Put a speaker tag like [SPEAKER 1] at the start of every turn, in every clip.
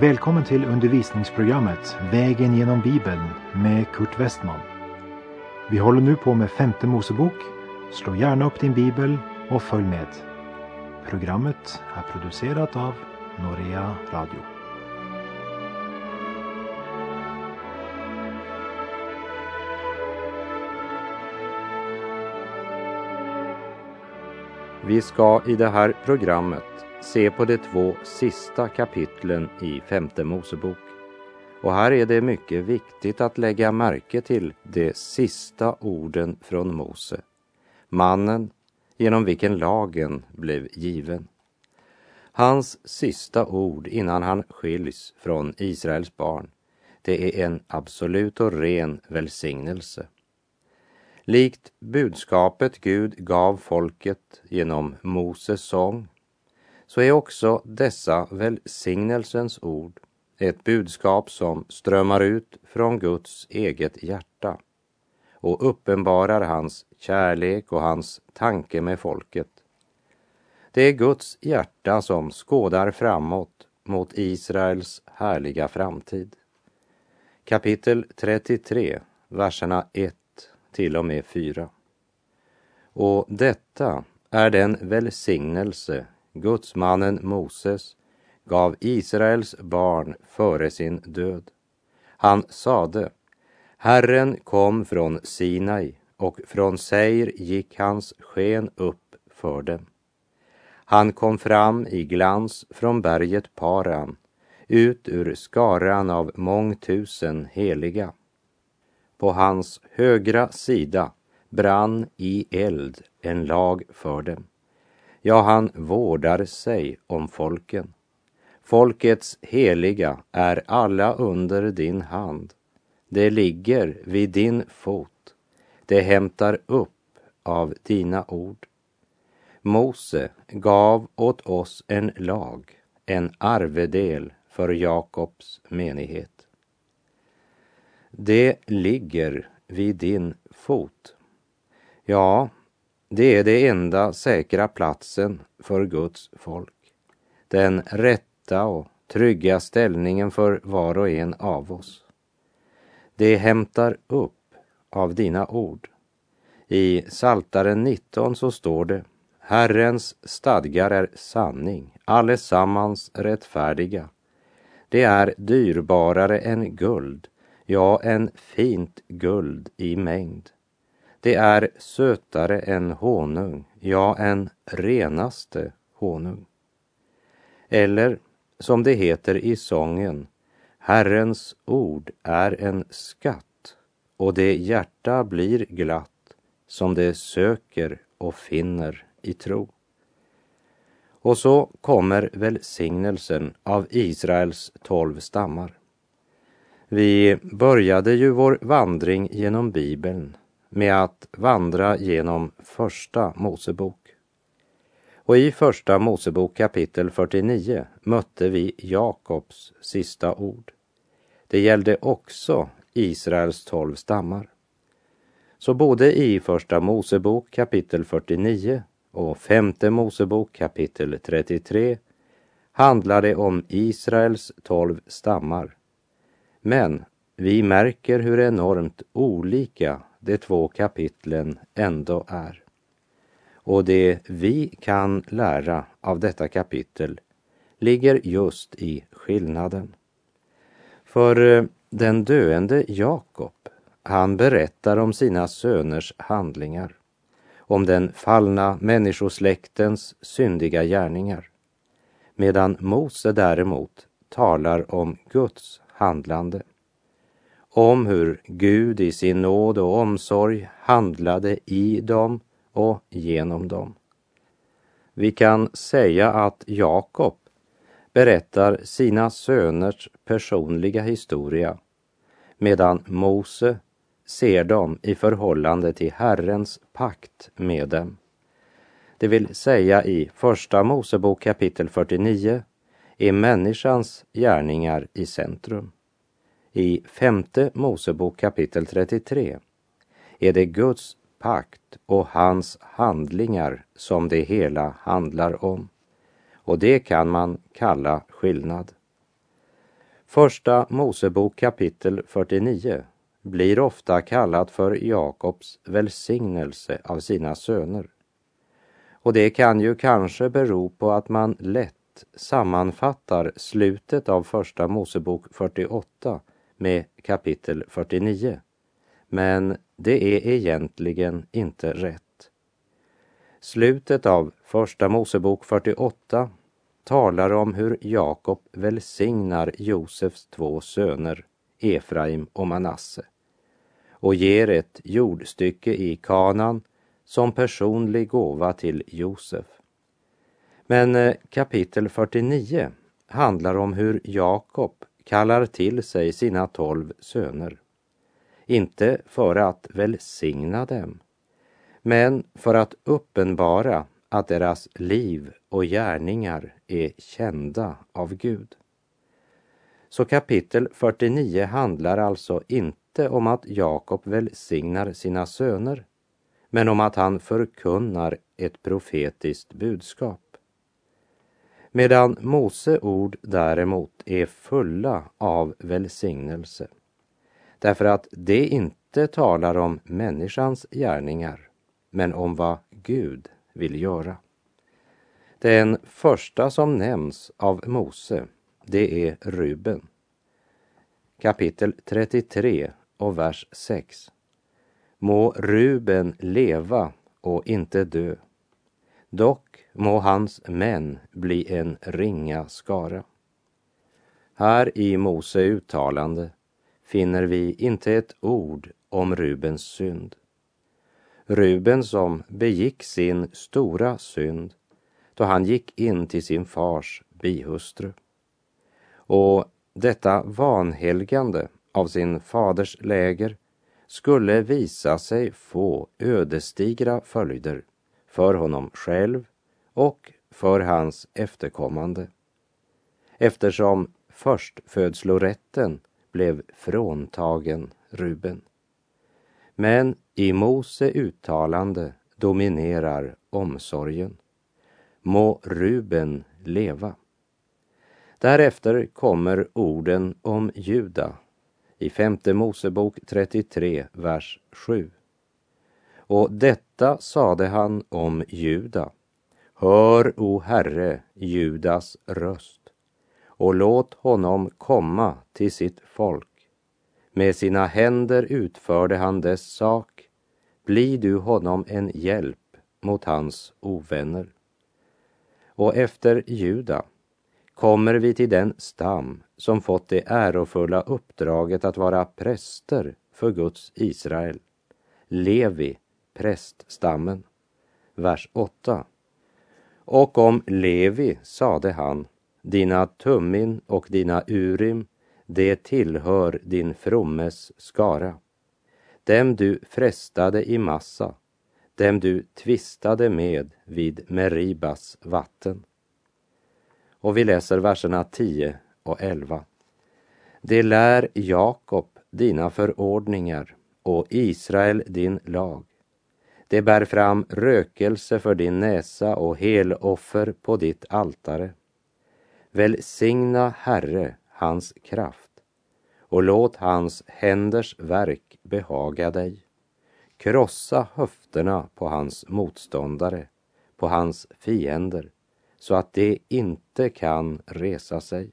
[SPEAKER 1] Välkommen till undervisningsprogrammet Vägen genom Bibeln med Kurt Westman. Vi håller nu på med femte Mosebok. Slå gärna upp din bibel och följ med. Programmet är producerat av Norea Radio.
[SPEAKER 2] Vi ska i det här programmet se på de två sista kapitlen i femte Mosebok. Och här är det mycket viktigt att lägga märke till de sista orden från Mose, mannen genom vilken lagen blev given. Hans sista ord innan han skiljs från Israels barn, det är en absolut och ren välsignelse. Likt budskapet Gud gav folket genom Moses sång så är också dessa välsignelsens ord ett budskap som strömmar ut från Guds eget hjärta och uppenbarar hans kärlek och hans tanke med folket. Det är Guds hjärta som skådar framåt mot Israels härliga framtid. Kapitel 33, verserna 1 till och med 4. Och detta är den välsignelse gudsmannen Moses gav Israels barn före sin död. Han sade, Herren kom från Sinai och från Seir gick hans sken upp för dem. Han kom fram i glans från berget Paran, ut ur skaran av mångtusen heliga. På hans högra sida brann i eld en lag för dem. Ja, han vårdar sig om folken. Folkets heliga är alla under din hand. Det ligger vid din fot. Det hämtar upp av dina ord. Mose gav åt oss en lag, en arvedel för Jakobs menighet. Det ligger vid din fot. Ja, det är den enda säkra platsen för Guds folk. Den rätta och trygga ställningen för var och en av oss. Det hämtar upp av dina ord. I Saltaren 19 så står det Herrens stadgar är sanning, allesammans rättfärdiga. Det är dyrbarare än guld, ja, en fint guld i mängd. Det är sötare än honung, ja, en renaste honung. Eller som det heter i sången, Herrens ord är en skatt och det hjärta blir glatt som det söker och finner i tro. Och så kommer välsignelsen av Israels tolv stammar. Vi började ju vår vandring genom Bibeln med att vandra genom Första Mosebok. Och i Första Mosebok kapitel 49 mötte vi Jakobs sista ord. Det gällde också Israels tolv stammar. Så både i Första Mosebok kapitel 49 och Femte Mosebok kapitel 33 handlar det om Israels tolv stammar. Men vi märker hur enormt olika de två kapitlen ändå är. Och det vi kan lära av detta kapitel ligger just i skillnaden. För eh, den döende Jakob, han berättar om sina söners handlingar, om den fallna människosläktens syndiga gärningar, medan Mose däremot talar om Guds handlande om hur Gud i sin nåd och omsorg handlade i dem och genom dem. Vi kan säga att Jakob berättar sina söners personliga historia medan Mose ser dem i förhållande till Herrens pakt med dem. Det vill säga i Första Mosebok kapitel 49 är människans gärningar i centrum. I femte Mosebok kapitel 33 är det Guds pakt och hans handlingar som det hela handlar om. Och det kan man kalla skillnad. Första Mosebok kapitel 49 blir ofta kallat för Jakobs välsignelse av sina söner. Och det kan ju kanske bero på att man lätt sammanfattar slutet av Första Mosebok 48 med kapitel 49. Men det är egentligen inte rätt. Slutet av Första Mosebok 48 talar om hur Jakob välsignar Josefs två söner, Efraim och Manasse, och ger ett jordstycke i Kanan som personlig gåva till Josef. Men eh, kapitel 49 handlar om hur Jakob kallar till sig sina tolv söner. Inte för att välsigna dem, men för att uppenbara att deras liv och gärningar är kända av Gud. Så kapitel 49 handlar alltså inte om att Jakob välsignar sina söner, men om att han förkunnar ett profetiskt budskap. Medan Mose ord däremot är fulla av välsignelse, därför att det inte talar om människans gärningar, men om vad Gud vill göra. Den första som nämns av Mose, det är Ruben. Kapitel 33 och vers 6. Må Ruben leva och inte dö. Dock må hans män bli en ringa skara. Här i Mose uttalande finner vi inte ett ord om Rubens synd. Ruben som begick sin stora synd då han gick in till sin fars bihustru. Och detta vanhelgande av sin faders läger skulle visa sig få ödesdigra följder för honom själv och för hans efterkommande. Eftersom förstfödslorätten blev fråntagen Ruben. Men i Mose uttalande dominerar omsorgen. Må Ruben leva. Därefter kommer orden om Juda i femte Mosebok 33, vers 7. Och detta sade han om Juda. Hör, o Herre, Judas röst och låt honom komma till sitt folk. Med sina händer utförde han dess sak. Bli du honom en hjälp mot hans ovänner. Och efter Juda kommer vi till den stam som fått det ärofulla uppdraget att vara präster för Guds Israel. Levi, präststammen. Vers 8. Och om Levi sade han, dina tummin och dina urim, det tillhör din frommes skara. Dem du frestade i massa, dem du tvistade med vid Meribas vatten. Och vi läser verserna 10 och 11. Det lär Jakob dina förordningar och Israel din lag. Det bär fram rökelse för din näsa och heloffer på ditt altare. Välsigna Herre hans kraft och låt hans händers verk behaga dig. Krossa höfterna på hans motståndare, på hans fiender, så att de inte kan resa sig.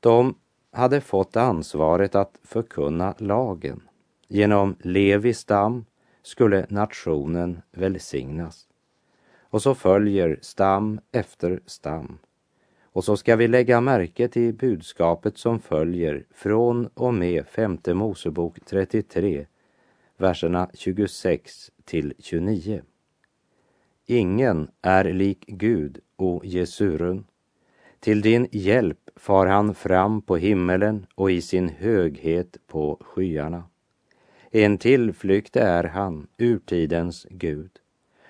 [SPEAKER 2] De hade fått ansvaret att förkunna lagen. Genom Levis stam skulle nationen välsignas. Och så följer stam efter stam. Och så ska vi lägga märke till budskapet som följer från och med femte Mosebok 33, verserna 26 till 29. Ingen är lik Gud, o Jesurun. Till din hjälp far han fram på himmelen och i sin höghet på skyarna. En tillflykt är han, urtidens Gud,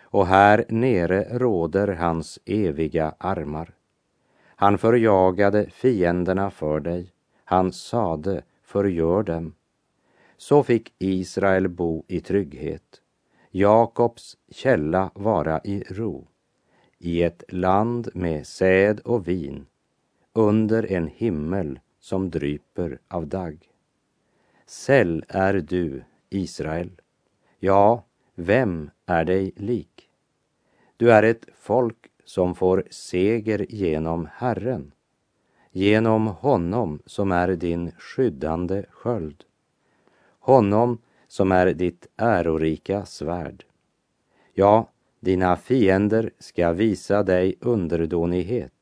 [SPEAKER 2] och här nere råder hans eviga armar. Han förjagade fienderna för dig, han sade, förgör dem. Så fick Israel bo i trygghet, Jakobs källa vara i ro, i ett land med säd och vin, under en himmel som dryper av dagg. Säll är du, Israel. Ja, vem är dig lik? Du är ett folk som får seger genom Herren, genom honom som är din skyddande sköld, honom som är ditt ärorika svärd. Ja, dina fiender ska visa dig underdånighet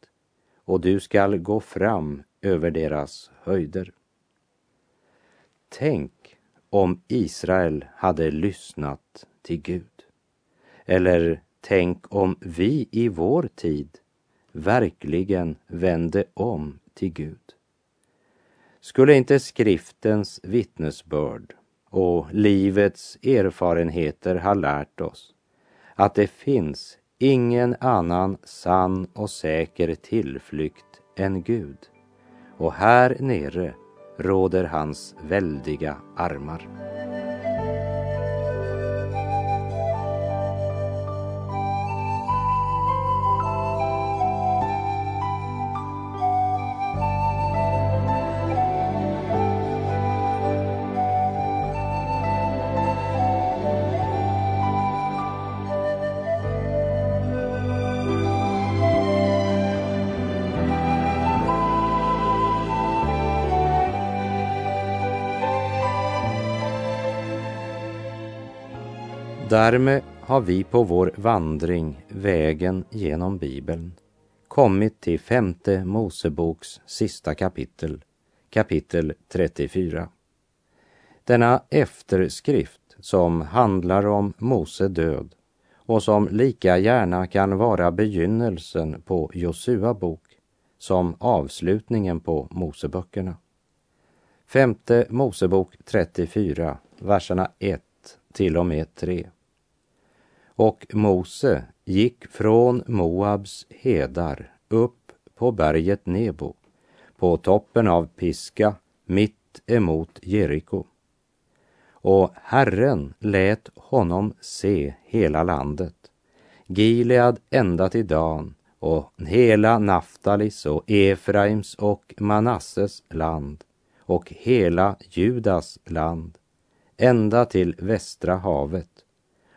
[SPEAKER 2] och du skall gå fram över deras höjder. Tänk om Israel hade lyssnat till Gud. Eller tänk om vi i vår tid verkligen vände om till Gud. Skulle inte skriftens vittnesbörd och livets erfarenheter ha lärt oss att det finns ingen annan sann och säker tillflykt än Gud. Och här nere råder hans väldiga armar. Därmed har vi på vår vandring vägen genom Bibeln kommit till femte Moseboks sista kapitel, kapitel 34. Denna efterskrift som handlar om Mose död och som lika gärna kan vara begynnelsen på Josua bok som avslutningen på Moseböckerna. Femte Mosebok 34, verserna 1 till och med 3. Och Mose gick från Moabs hedar upp på berget Nebo, på toppen av Piska, mitt emot Jeriko. Och Herren lät honom se hela landet, Gilead ända till Dan och hela Naftalis och Efraims och Manasses land och hela Judas land, ända till västra havet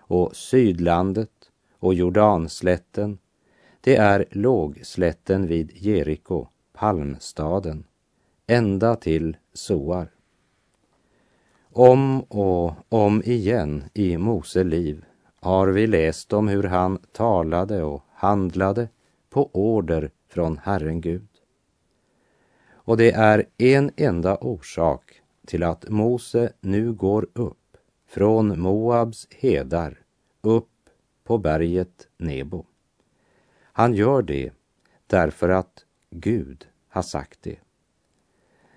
[SPEAKER 2] och Sydlandet och Jordanslätten, det är lågslätten vid Jeriko, palmstaden, ända till Soar. Om och om igen i Mose liv har vi läst om hur han talade och handlade på order från Herren Gud. Och det är en enda orsak till att Mose nu går upp från Moabs hedar upp på berget Nebo. Han gör det därför att Gud har sagt det.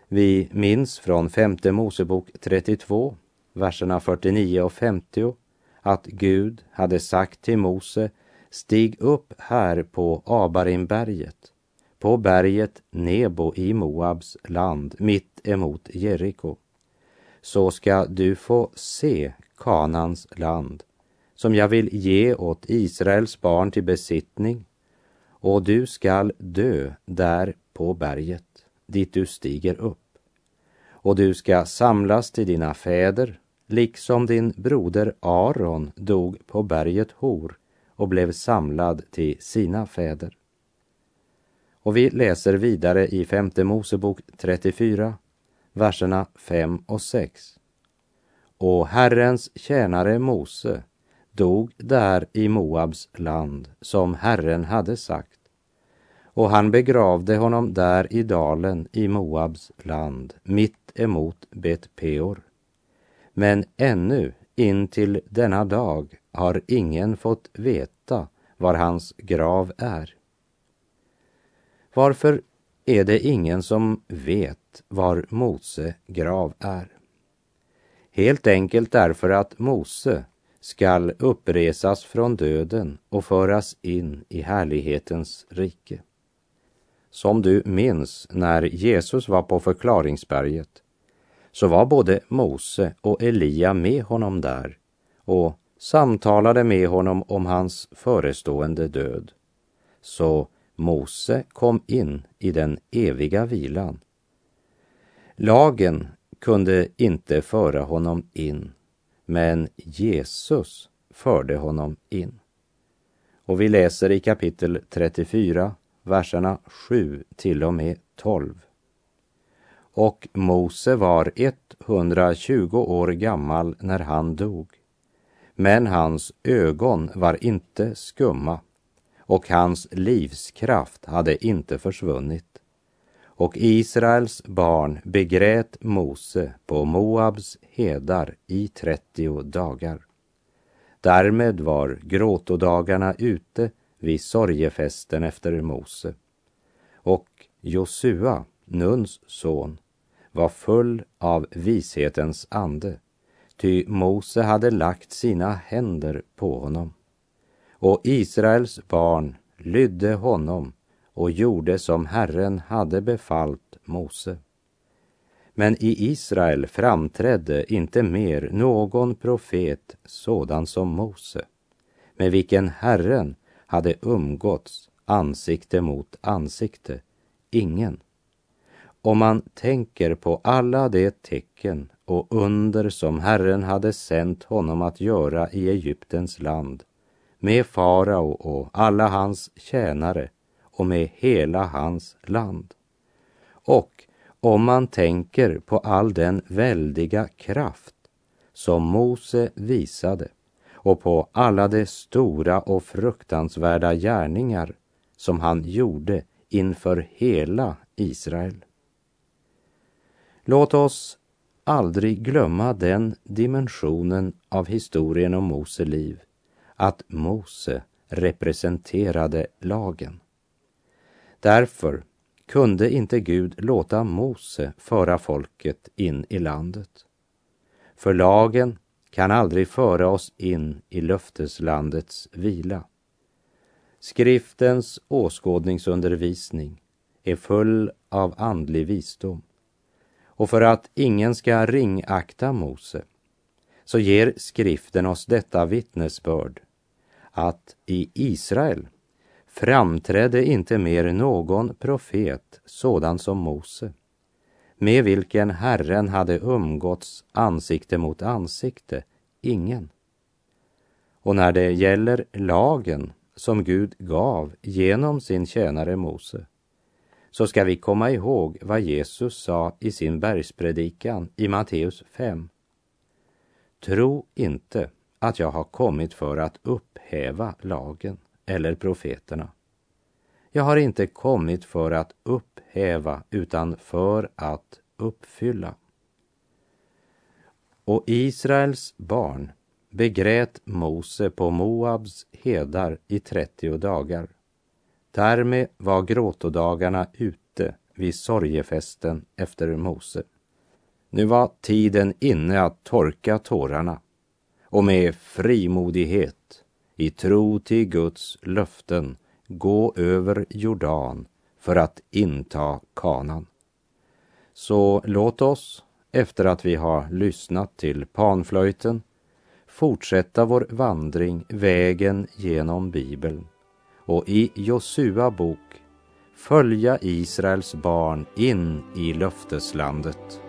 [SPEAKER 2] Vi minns från femte Mosebok 32, verserna 49 och 50 att Gud hade sagt till Mose Stig upp här på Abarimberget, på berget Nebo i Moabs land, mitt emot Jeriko så ska du få se Kanans land som jag vill ge åt Israels barn till besittning. Och du skall dö där på berget dit du stiger upp. Och du ska samlas till dina fäder liksom din broder Aron dog på berget Hor och blev samlad till sina fäder. Och vi läser vidare i femte Mosebok 34, verserna 5 och 6. Och Herrens tjänare Mose dog där i Moabs land som Herren hade sagt. Och han begravde honom där i dalen i Moabs land, mitt emot Bet Peor. Men ännu in till denna dag har ingen fått veta var hans grav är. Varför är det ingen som vet var Mose grav är. Helt enkelt därför att Mose skall uppresas från döden och föras in i härlighetens rike. Som du minns när Jesus var på förklaringsberget så var både Mose och Elia med honom där och samtalade med honom om hans förestående död. Så Mose kom in i den eviga vilan. Lagen kunde inte föra honom in, men Jesus förde honom in. Och vi läser i kapitel 34, verserna 7 till och med 12. Och Mose var 120 år gammal när han dog. Men hans ögon var inte skumma och hans livskraft hade inte försvunnit. Och Israels barn begrät Mose på Moabs hedar i 30 dagar. Därmed var gråtodagarna ute vid sorgefesten efter Mose. Och Josua, Nuns son, var full av vishetens ande, ty Mose hade lagt sina händer på honom. Och Israels barn lydde honom och gjorde som Herren hade befallt Mose. Men i Israel framträdde inte mer någon profet sådan som Mose, med vilken Herren hade umgåtts ansikte mot ansikte, ingen. Om man tänker på alla de tecken och under som Herren hade sänt honom att göra i Egyptens land, med farao och alla hans tjänare och med hela hans land. Och om man tänker på all den väldiga kraft som Mose visade och på alla de stora och fruktansvärda gärningar som han gjorde inför hela Israel. Låt oss aldrig glömma den dimensionen av historien om Mose liv, att Mose representerade lagen. Därför kunde inte Gud låta Mose föra folket in i landet. För lagen kan aldrig föra oss in i löfteslandets vila. Skriftens åskådningsundervisning är full av andlig visdom. Och för att ingen ska ringakta Mose så ger skriften oss detta vittnesbörd att i Israel framträdde inte mer någon profet sådan som Mose, med vilken Herren hade umgåtts ansikte mot ansikte, ingen. Och när det gäller lagen som Gud gav genom sin tjänare Mose, så ska vi komma ihåg vad Jesus sa i sin bergspredikan i Matteus 5. Tro inte att jag har kommit för att upphäva lagen eller profeterna. Jag har inte kommit för att upphäva utan för att uppfylla. Och Israels barn begrät Mose på Moabs hedar i 30 dagar. Därmed var gråtodagarna ute vid sorgefesten efter Mose. Nu var tiden inne att torka tårarna och med frimodighet i tro till Guds löften gå över Jordan för att inta kanan. Så låt oss, efter att vi har lyssnat till panflöjten, fortsätta vår vandring vägen genom Bibeln och i Josua bok följa Israels barn in i löfteslandet.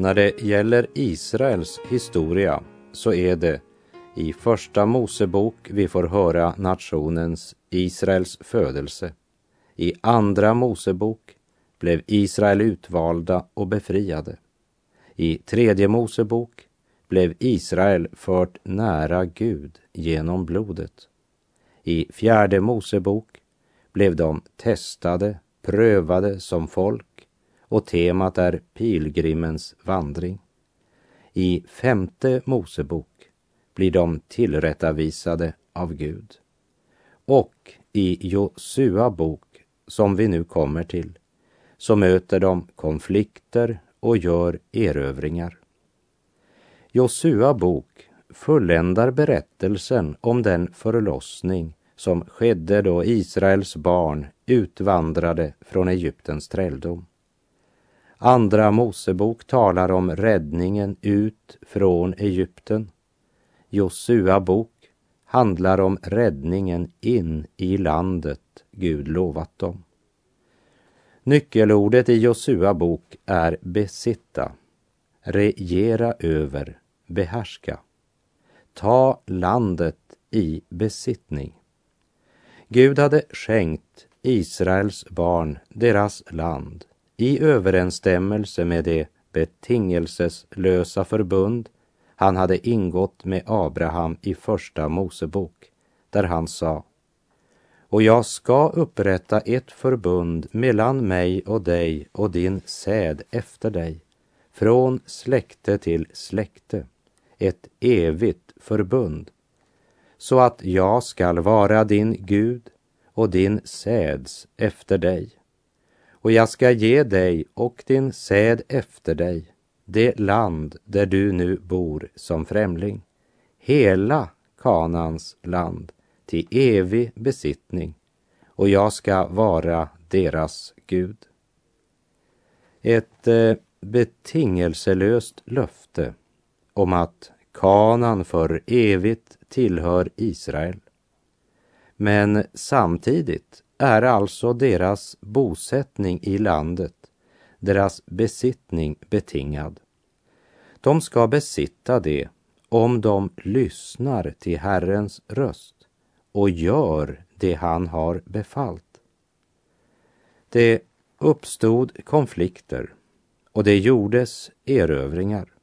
[SPEAKER 2] När det gäller Israels historia så är det i Första Mosebok vi får höra nationens Israels födelse. I Andra Mosebok blev Israel utvalda och befriade. I Tredje Mosebok blev Israel fört nära Gud genom blodet. I Fjärde Mosebok blev de testade, prövade som folk och temat är pilgrimens vandring. I Femte Mosebok blir de tillrättavisade av Gud. Och i Josua bok, som vi nu kommer till, så möter de konflikter och gör erövringar. Josua bok fulländar berättelsen om den förlossning som skedde då Israels barn utvandrade från Egyptens träldom. Andra Mosebok talar om räddningen ut från Egypten. Josua bok handlar om räddningen in i landet Gud lovat dem. Nyckelordet i Josua bok är besitta, regera över, behärska. Ta landet i besittning. Gud hade skänkt Israels barn deras land i överensstämmelse med det betingelseslösa förbund han hade ingått med Abraham i Första Mosebok, där han sa och jag ska upprätta ett förbund mellan mig och dig och din säd efter dig, från släkte till släkte, ett evigt förbund, så att jag skall vara din Gud och din säds efter dig. Och jag ska ge dig och din säd efter dig det land där du nu bor som främling, hela Kanans land, till evig besittning och jag ska vara deras Gud. Ett eh, betingelselöst löfte om att Kanan för evigt tillhör Israel. Men samtidigt är alltså deras bosättning i landet, deras besittning betingad. De ska besitta det om de lyssnar till Herrens röst och gör det han har befallt. Det uppstod konflikter och det gjordes erövringar.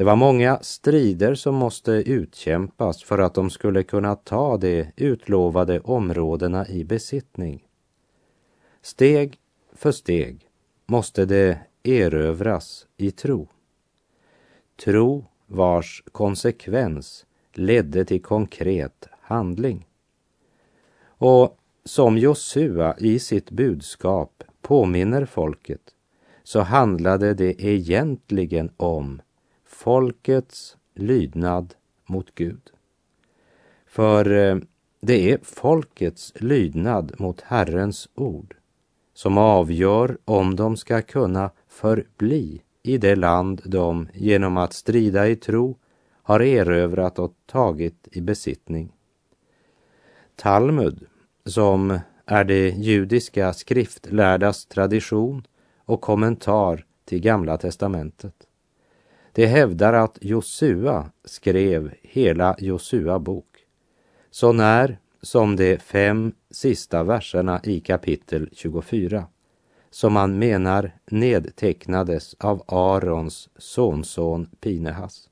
[SPEAKER 2] Det var många strider som måste utkämpas för att de skulle kunna ta de utlovade områdena i besittning. Steg för steg måste det erövras i tro. Tro vars konsekvens ledde till konkret handling. Och som Josua i sitt budskap påminner folket så handlade det egentligen om folkets lydnad mot Gud. För eh, det är folkets lydnad mot Herrens ord som avgör om de ska kunna förbli i det land de genom att strida i tro har erövrat och tagit i besittning. Talmud, som är det judiska skriftlärdas tradition och kommentar till Gamla testamentet. Det hävdar att Josua skrev hela Josua bok, så när som de fem sista verserna i kapitel 24, som man menar nedtecknades av Arons sonson Pinehas.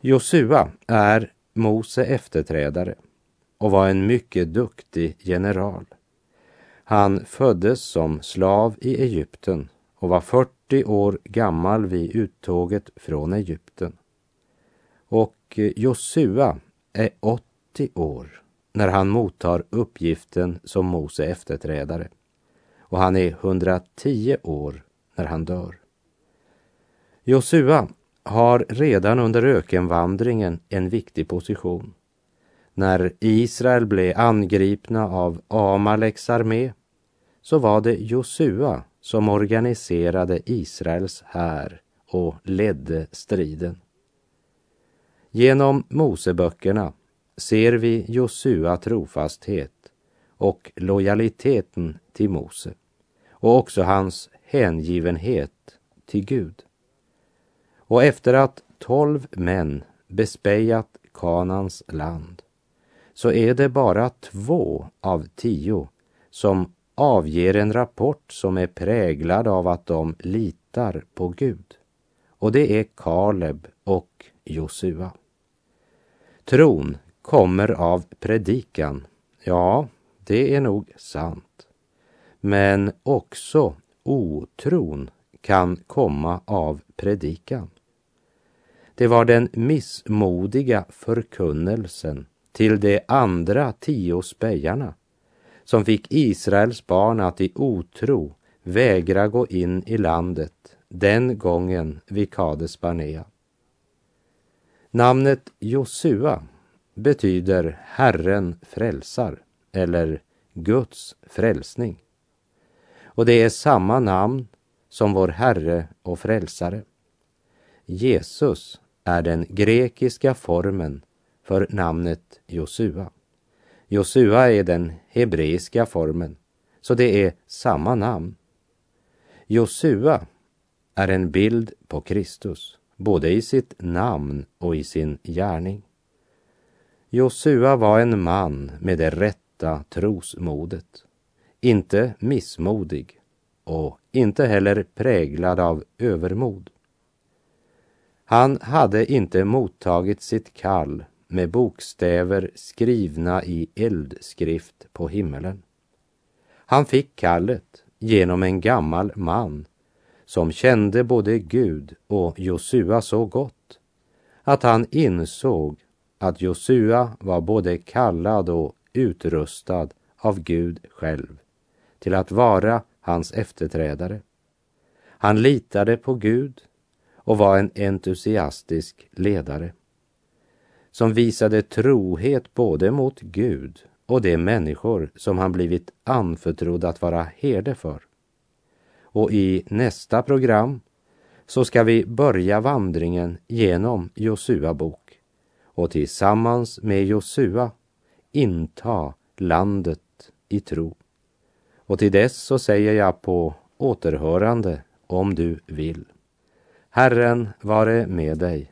[SPEAKER 2] Josua är Mose efterträdare och var en mycket duktig general. Han föddes som slav i Egypten och var 40 år gammal vid uttåget från Egypten. Och eh, Josua är 80 år när han mottar uppgiften som Mose efterträdare. Och han är 110 år när han dör. Josua har redan under ökenvandringen en viktig position. När Israel blev angripna av Amaleks armé så var det Josua som organiserade Israels här och ledde striden. Genom Moseböckerna ser vi Josua trofasthet och lojaliteten till Mose och också hans hängivenhet till Gud. Och efter att tolv män bespejat Kanans land så är det bara två av tio som avger en rapport som är präglad av att de litar på Gud. Och det är Kaleb och Josua. Tron kommer av predikan. Ja, det är nog sant. Men också otron kan komma av predikan. Det var den missmodiga förkunnelsen till de andra tio spejarna som fick Israels barn att i otro vägra gå in i landet den gången vid Kades Barnea. Namnet Josua betyder Herren frälsar eller Guds frälsning. Och det är samma namn som vår Herre och Frälsare. Jesus är den grekiska formen för namnet Josua. Josua är den hebreiska formen, så det är samma namn. Josua är en bild på Kristus, både i sitt namn och i sin gärning. Josua var en man med det rätta trosmodet, inte missmodig och inte heller präglad av övermod. Han hade inte mottagit sitt kall med bokstäver skrivna i eldskrift på himmelen. Han fick kallet genom en gammal man som kände både Gud och Josua så gott att han insåg att Josua var både kallad och utrustad av Gud själv till att vara hans efterträdare. Han litade på Gud och var en entusiastisk ledare som visade trohet både mot Gud och de människor som han blivit anförtrodd att vara herde för. Och i nästa program så ska vi börja vandringen genom Josua bok och tillsammans med Josua inta landet i tro. Och till dess så säger jag på återhörande om du vill. Herren vare med dig.